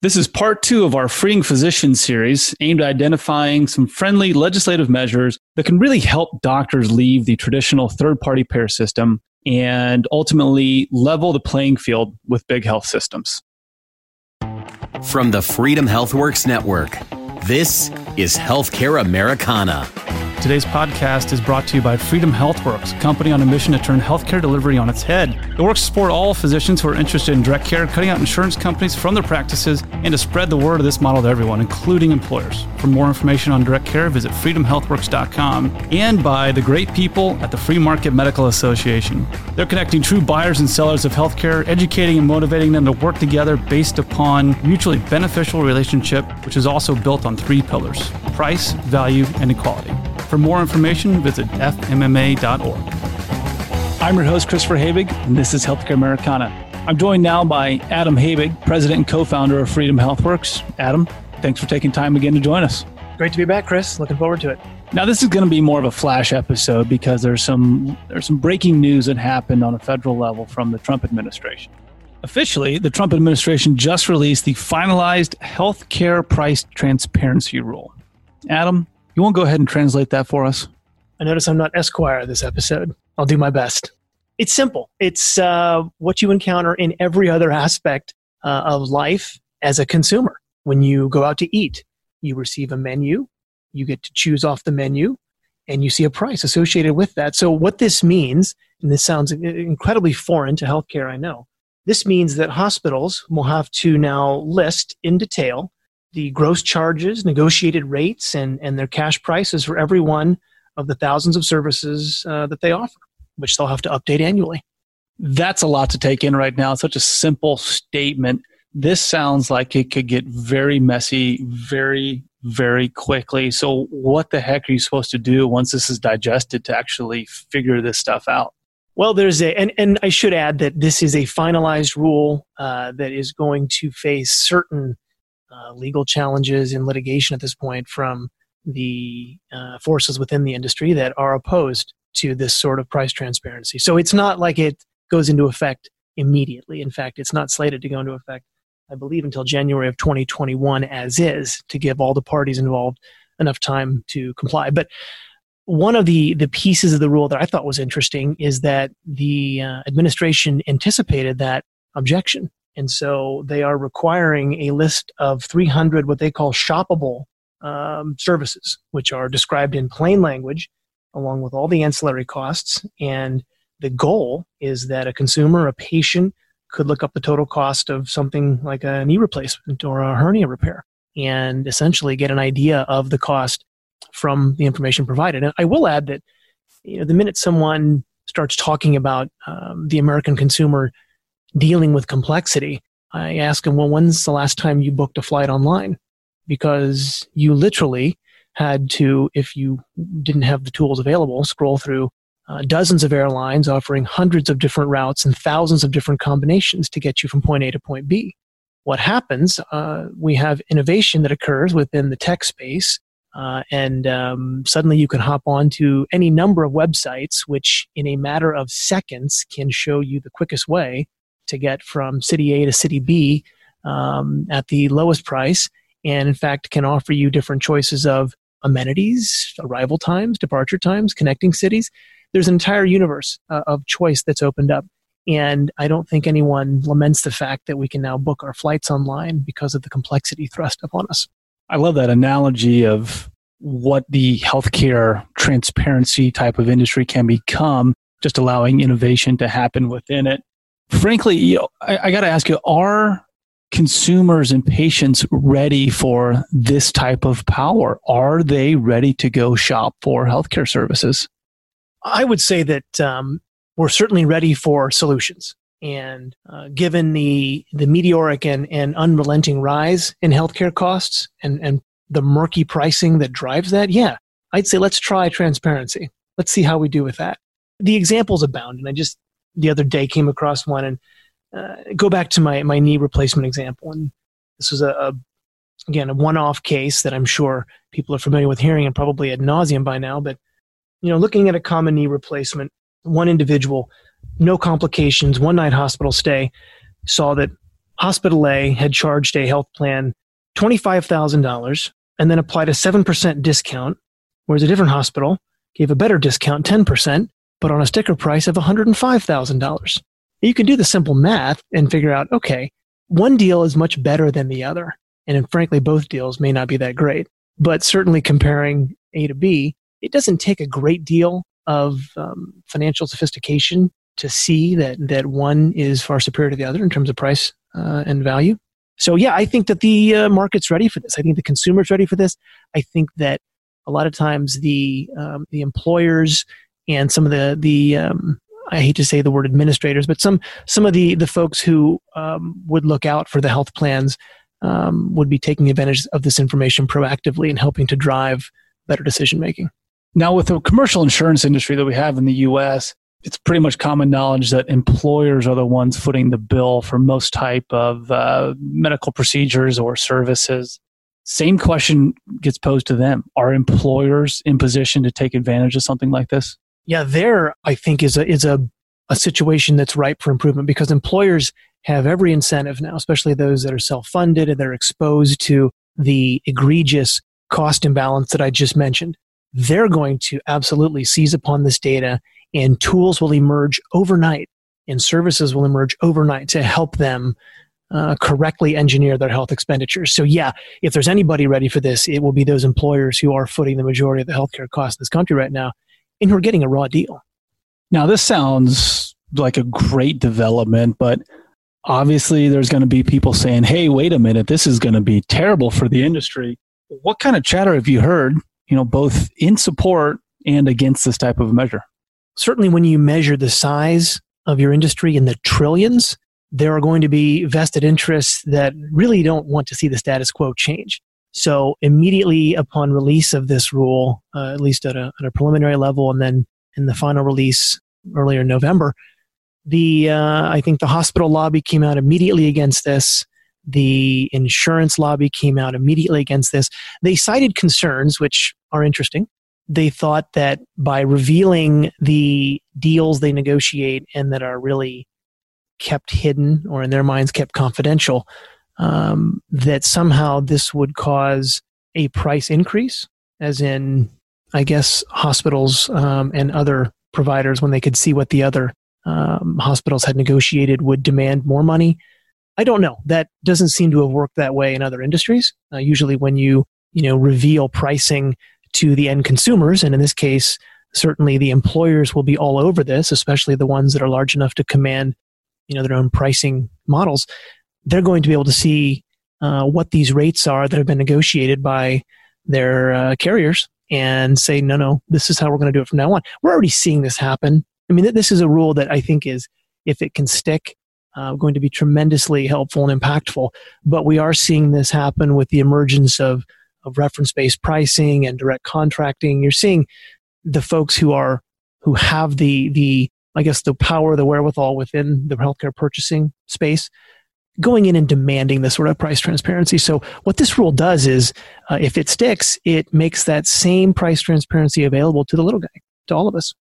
This is part two of our Freeing Physicians series aimed at identifying some friendly legislative measures that can really help doctors leave the traditional third party payer system and ultimately level the playing field with big health systems. From the Freedom HealthWorks Network, this is Healthcare Americana. Today's podcast is brought to you by Freedom HealthWorks, a company on a mission to turn healthcare delivery on its head. It works to support all physicians who are interested in direct care, cutting out insurance companies from their practices, and to spread the word of this model to everyone, including employers. For more information on direct care, visit freedomhealthworks.com and by the great people at the Free Market Medical Association. They're connecting true buyers and sellers of healthcare, educating and motivating them to work together based upon mutually beneficial relationship, which is also built on three pillars: price, value, and equality. For more information, visit fmma.org. I'm your host, Christopher Habig, and this is Healthcare Americana. I'm joined now by Adam Habig, president and co founder of Freedom HealthWorks. Adam, thanks for taking time again to join us. Great to be back, Chris. Looking forward to it. Now, this is going to be more of a flash episode because there's some there's some breaking news that happened on a federal level from the Trump administration. Officially, the Trump administration just released the finalized healthcare price transparency rule. Adam, you won't go ahead and translate that for us? I notice I'm not Esquire this episode. I'll do my best. It's simple. It's uh, what you encounter in every other aspect uh, of life as a consumer. When you go out to eat, you receive a menu, you get to choose off the menu, and you see a price associated with that. So, what this means, and this sounds incredibly foreign to healthcare, I know, this means that hospitals will have to now list in detail the gross charges, negotiated rates, and, and their cash prices for every one of the thousands of services uh, that they offer, which they'll have to update annually. That's a lot to take in right now. It's such a simple statement. This sounds like it could get very messy very, very quickly. So, what the heck are you supposed to do once this is digested to actually figure this stuff out? Well, there's a, and, and I should add that this is a finalized rule uh, that is going to face certain uh, legal challenges in litigation at this point from the uh, forces within the industry that are opposed to this sort of price transparency. So it's not like it goes into effect immediately. In fact, it's not slated to go into effect, I believe, until January of 2021 as is to give all the parties involved enough time to comply. But one of the, the pieces of the rule that I thought was interesting is that the uh, administration anticipated that objection and so they are requiring a list of 300 what they call shoppable um, services, which are described in plain language along with all the ancillary costs. And the goal is that a consumer, a patient, could look up the total cost of something like a knee replacement or a hernia repair and essentially get an idea of the cost from the information provided. And I will add that you know, the minute someone starts talking about um, the American consumer dealing with complexity, I ask them, well, when's the last time you booked a flight online? Because you literally had to, if you didn't have the tools available, scroll through uh, dozens of airlines offering hundreds of different routes and thousands of different combinations to get you from point A to point B. What happens? Uh, we have innovation that occurs within the tech space, uh, and um, suddenly you can hop onto any number of websites, which in a matter of seconds can show you the quickest way to get from city A to city B um, at the lowest price, and in fact can offer you different choices of amenities, arrival times, departure times, connecting cities. There's an entire universe uh, of choice that's opened up. And I don't think anyone laments the fact that we can now book our flights online because of the complexity thrust upon us. I love that analogy of what the healthcare transparency type of industry can become, just allowing innovation to happen within it frankly, you know, I, I got to ask you: Are consumers and patients ready for this type of power? Are they ready to go shop for healthcare services? I would say that um, we're certainly ready for solutions. And uh, given the the meteoric and, and unrelenting rise in healthcare costs and, and the murky pricing that drives that, yeah, I'd say let's try transparency. Let's see how we do with that. The examples abound, and I just the other day came across one and uh, go back to my, my knee replacement example. And this was a, a again, a one-off case that I'm sure people are familiar with hearing and probably ad nauseum by now. But, you know, looking at a common knee replacement, one individual, no complications, one night hospital stay, saw that Hospital A had charged a health plan $25,000 and then applied a 7% discount, whereas a different hospital gave a better discount, 10%, but on a sticker price of $105,000. You can do the simple math and figure out, okay, one deal is much better than the other. And frankly, both deals may not be that great. But certainly comparing A to B, it doesn't take a great deal of um, financial sophistication to see that, that one is far superior to the other in terms of price uh, and value. So, yeah, I think that the uh, market's ready for this. I think the consumer's ready for this. I think that a lot of times the, um, the employers and some of the, the um, I hate to say the word administrators, but some some of the the folks who um, would look out for the health plans um, would be taking advantage of this information proactively and helping to drive better decision making. Now, with the commercial insurance industry that we have in the U.S., it's pretty much common knowledge that employers are the ones footing the bill for most type of uh, medical procedures or services. Same question gets posed to them: Are employers in position to take advantage of something like this? Yeah, there I think is a is a a situation that's ripe for improvement because employers have every incentive now, especially those that are self-funded and they're exposed to the egregious cost imbalance that I just mentioned. They're going to absolutely seize upon this data and tools will emerge overnight and services will emerge overnight to help them uh, correctly engineer their health expenditures. So, yeah, if there's anybody ready for this, it will be those employers who are footing the majority of the healthcare costs in this country right now and who are getting a raw deal. Now, this sounds like a great development, but obviously there's going to be people saying, hey, wait a minute, this is going to be terrible for the industry. What kind of chatter have you heard, you know, both in support and against this type of measure? Certainly, when you measure the size of your industry in the trillions, there are going to be vested interests that really don't want to see the status quo change. So immediately upon release of this rule, uh, at least at a, at a, preliminary level, and then in the final release earlier in November, the uh, I think the hospital lobby came out immediately against this. The insurance lobby came out immediately against this. They cited concerns which are interesting. They thought that by revealing the deals they negotiate and that are really kept hidden or in their minds kept confidential, um, that somehow this would cause a price increase, as in, I guess, hospitals um, and other providers, when they could see what the other um, hospitals had negotiated, would demand more money. I don't know. That doesn't seem to have worked that way in other industries. Uh, usually, when you you know reveal pricing to the end consumers, and in this case, certainly the employers will be all over this, especially the ones that are large enough to command you know their own pricing models they're going to be able to see uh, what these rates are that have been negotiated by their uh, carriers and say, no, no, this is how we're going to do it from now on. We're already seeing this happen. I mean, this is a rule that I think is, if it can stick, uh, going to be tremendously helpful and impactful. But we are seeing this happen with the emergence of, of reference based pricing and direct contracting. You're seeing the folks who are who have the the I guess the power, the wherewithal within the healthcare purchasing space going in and demanding this sort of price transparency. So what this rule does is, uh, if it sticks, it makes that same price transparency available to the little guy, to all of us.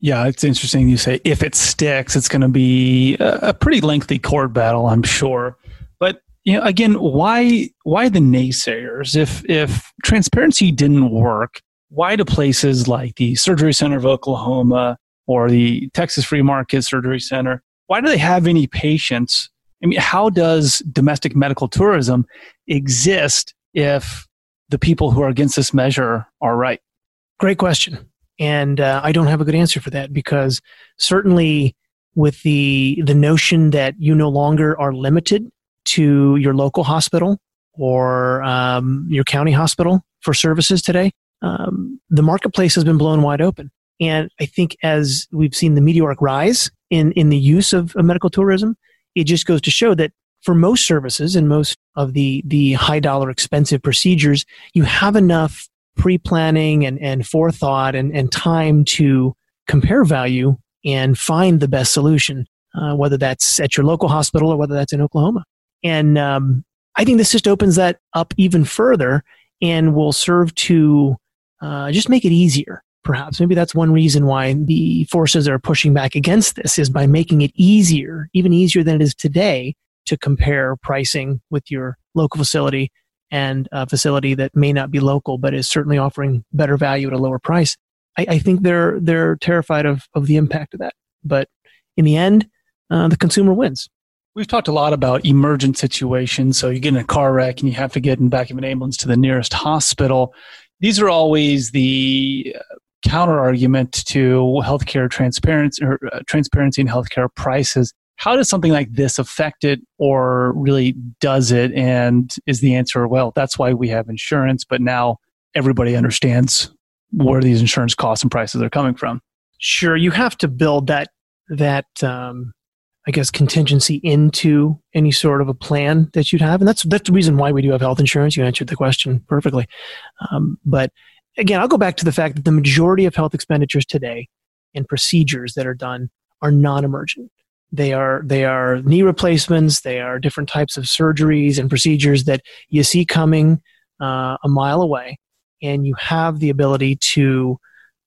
Yeah, it's interesting you say if it sticks, it's going to be a pretty lengthy court battle, I'm sure. But you know, again, why why the naysayers? If if transparency didn't work, why do places like the Surgery Center of Oklahoma or the Texas Free Market Surgery Center, why do they have any patience I mean, how does domestic medical tourism exist if the people who are against this measure are right? Great question. And uh, I don't have a good answer for that because certainly with the the notion that you no longer are limited to your local hospital or um, your county hospital for services today, um, the marketplace has been blown wide open. And I think as we've seen the meteoric rise in, in the use of, of medical tourism, it just goes to show that for most services and most of the, the high dollar expensive procedures, you have enough pre planning and, and forethought and, and time to compare value and find the best solution, uh, whether that's at your local hospital or whether that's in Oklahoma. And um, I think this just opens that up even further and will serve to uh, just make it easier perhaps maybe that's one reason why the forces are pushing back against this is by making it easier even easier than it is today to compare pricing with your local facility and a facility that may not be local but is certainly offering better value at a lower price. I, I think they're they're terrified of of the impact of that. But in the end, uh, the consumer wins. We've talked a lot about emergent situations. So you get in a car wreck and you have to get in back of an ambulance to the nearest hospital. These are always the counter argument to healthcare transparency or uh, transparency in healthcare prices. How does something like this affect it, or really does it? And is the answer, well, that's why we have insurance, but now everybody understands where these insurance costs and prices are coming from? Sure, you have to build that that um, I guess contingency into any sort of a plan that you'd have, and that's that's the reason why we do have health insurance. You answered the question perfectly, um, but again, I'll go back to the fact that the majority of health expenditures today and procedures that are done are non-emergent. They are they are knee replacements. They are different types of surgeries and procedures that you see coming uh, a mile away, and you have the ability to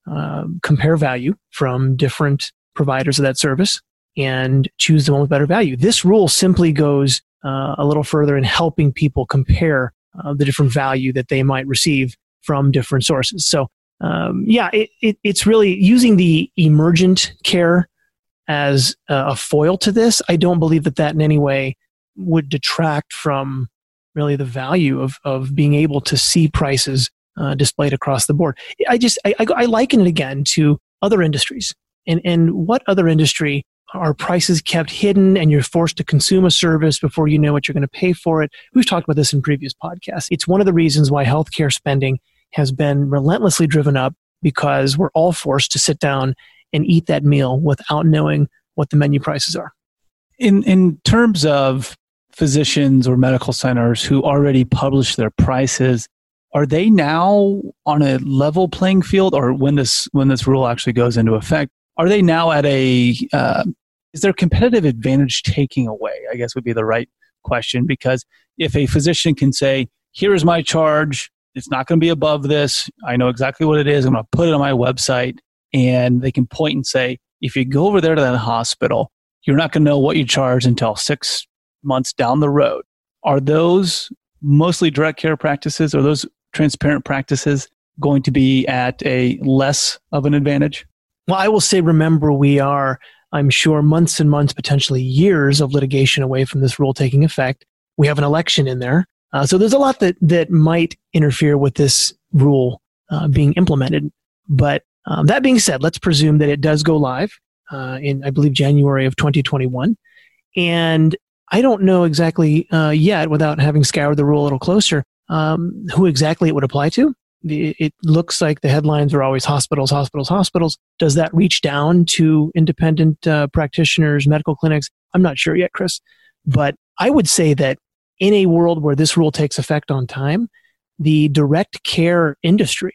uh, compare value from different providers of that service and choose the one with better value. This rule simply goes uh, a little further in helping people compare uh, the different value that they might receive from different sources. So, um, yeah, it, it, it's really using the emergent care as a foil to this. I don't believe that that in any way would detract from really the value of, of being able to see prices uh, displayed across the board. I just I, I, liken it again to other industries. And, and what other industry are prices kept hidden and you're forced to consume a service before you know what you're going to pay for it? We've talked about this in previous podcasts. It's one of the reasons why healthcare spending has been relentlessly driven up because we're all forced to sit down and eat that meal without knowing what the menu prices are. In in terms of physicians or medical centers who already publish their prices, are they now on a level playing field or when this when this rule actually goes into effect are they now at a uh, is there competitive advantage taking away i guess would be the right question because if a physician can say here is my charge it's not going to be above this. I know exactly what it is. I'm going to put it on my website. And they can point and say if you go over there to that hospital you're not going to know what you charge until six months down the road. Are those mostly direct care practices? Or those transparent practices going to be at a less of an advantage? Well, I will say, remember, we are, I'm sure, months and months, potentially years of litigation away from this rule taking effect. We have an election in there. Uh, so there's a lot that, that might interfere with this rule uh, being implemented. But um, that being said, let's presume that it does go live uh, in, I believe, January of 2021. And I don't know exactly uh, yet, without having scoured the rule a little closer, um, who exactly it would apply to it looks like the headlines are always hospitals, hospitals, hospitals. Does that reach down to independent uh, practitioners, medical clinics? I'm not sure yet, Chris. But I would say that in a world where this rule takes effect on time, the direct care industry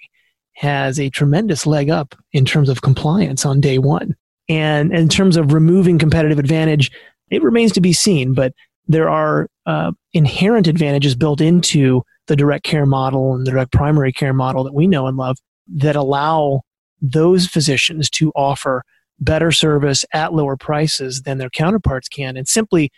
has a tremendous leg up in terms of compliance on day one. And in terms of removing competitive advantage, it remains to be seen, but there are uh, inherent advantages built into the direct care model and the direct primary care model that we know and love that allow those physicians to offer better service at lower prices than their counterparts can and simply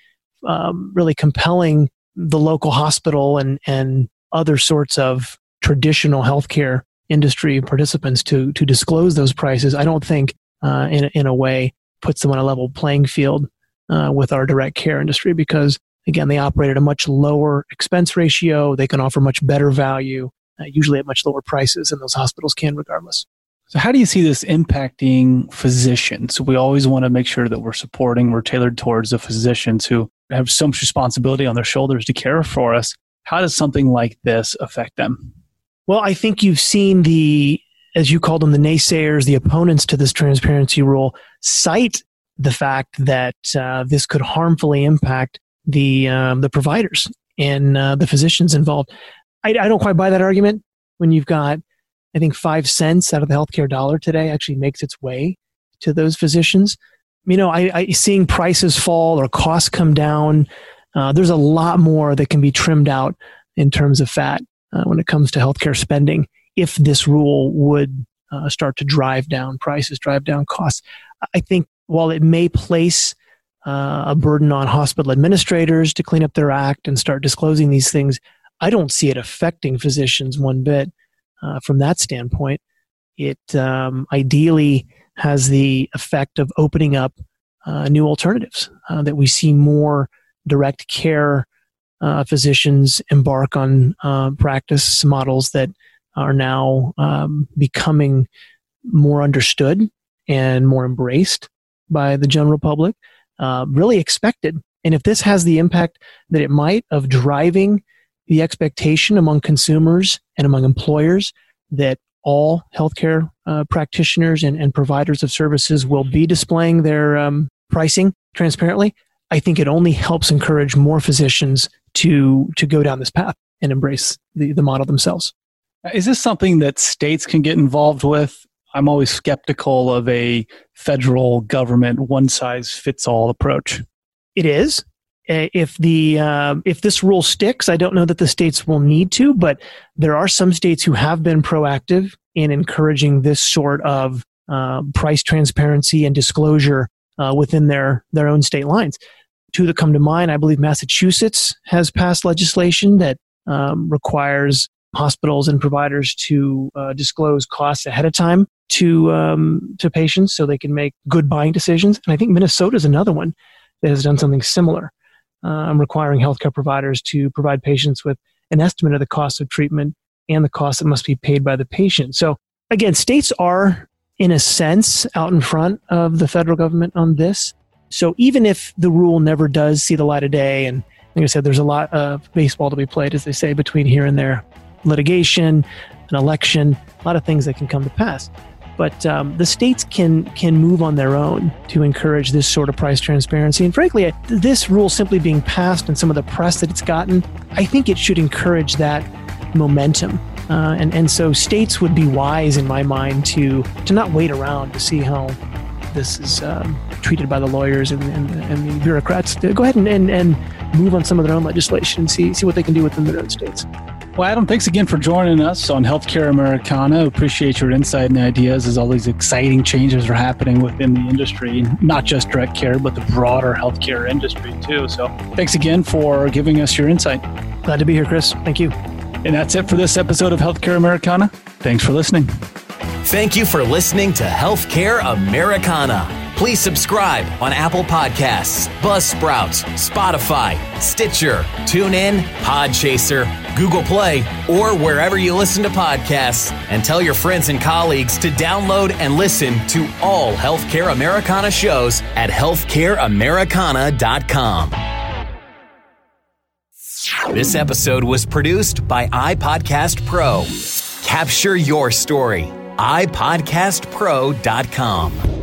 um, really compelling the local hospital and, and other sorts of traditional healthcare industry participants to, to disclose those prices, I don't think uh, in, in a way puts them on a level playing field uh, with our direct care industry because Again, they operate at a much lower expense ratio. They can offer much better value, uh, usually at much lower prices than those hospitals can, regardless. So, how do you see this impacting physicians? We always want to make sure that we're supporting, we're tailored towards the physicians who have so much responsibility on their shoulders to care for us. How does something like this affect them? Well, I think you've seen the, as you called them, the naysayers, the opponents to this transparency rule, cite the fact that uh, this could harmfully impact the um, the providers and uh, the physicians involved. I, I don't quite buy that argument when you've got I think five cents out of the healthcare dollar today actually makes its way to those physicians. You know, I, I seeing prices fall or costs come down. Uh, there's a lot more that can be trimmed out in terms of fat uh, when it comes to healthcare spending if this rule would uh, start to drive down prices, drive down costs. I think while it may place uh, a burden on hospital administrators to clean up their act and start disclosing these things. I don't see it affecting physicians one bit uh, from that standpoint. It um, ideally has the effect of opening up uh, new alternatives uh, that we see more direct care uh, physicians embark on uh, practice models that are now um, becoming more understood and more embraced by the general public, uh, really expected. And if this has the impact that it might of driving the expectation among consumers and among employers that all healthcare uh, practitioners and, and, providers of services will be displaying their um, pricing transparently, I think it only helps encourage more physicians to to go down this path and embrace the, the model themselves. Is this something that states can get involved with? I'm always skeptical of a federal government one size fits all approach. It is. If the uh, if this rule sticks, I don't know that the states will need to, but there are some states who have been proactive in encouraging this sort of uh, price transparency and disclosure uh, within their their own state lines. Two that come to mind, I believe Massachusetts has passed legislation that um, requires hospitals and providers to uh, disclose costs ahead of time to um, to patients so they can make good buying decisions. And I think Minnesota is another one that has done something similar. Um, requiring healthcare providers to provide patients with an estimate of the cost of treatment and the cost that must be paid by the patient. So again, states are in a sense out in front of the federal government on this. So even if the rule never does see the light of day, and like I said, there's a lot of baseball to be played, as they say, between here and there litigation, an election, a lot of things that can come to pass. But um, the states can can move on their own to encourage this sort of price transparency. And frankly, this rule simply being passed and some of the press that it's gotten, I think it should encourage that momentum. Uh, and and so states would be wise, in my mind, to to not wait around to see how this is um, treated by the lawyers and, and, and the bureaucrats. To go ahead and, and, and move on some of their own legislation and see see what they can do within their own states. Well, Adam, thanks again for joining us on Healthcare Americana. Appreciate your insight and ideas as all these exciting changes are happening within the industry, not just direct care, but the broader healthcare industry too. So thanks again for giving us your insight. Glad to be here, Chris. Thank you. And that's it for this episode of Healthcare Americana. Thanks for listening. Thank you for listening to Healthcare Americana. Please subscribe on Apple Podcasts, Buzzsprout, Spotify, Stitcher, TuneIn, Podchaser, Google Play, or wherever you listen to podcasts. And tell your friends and colleagues to download and listen to all Healthcare Americana shows at healthcareamericana.com. This episode was produced by iPodcast Pro. Capture your story. iPodcastPro.com.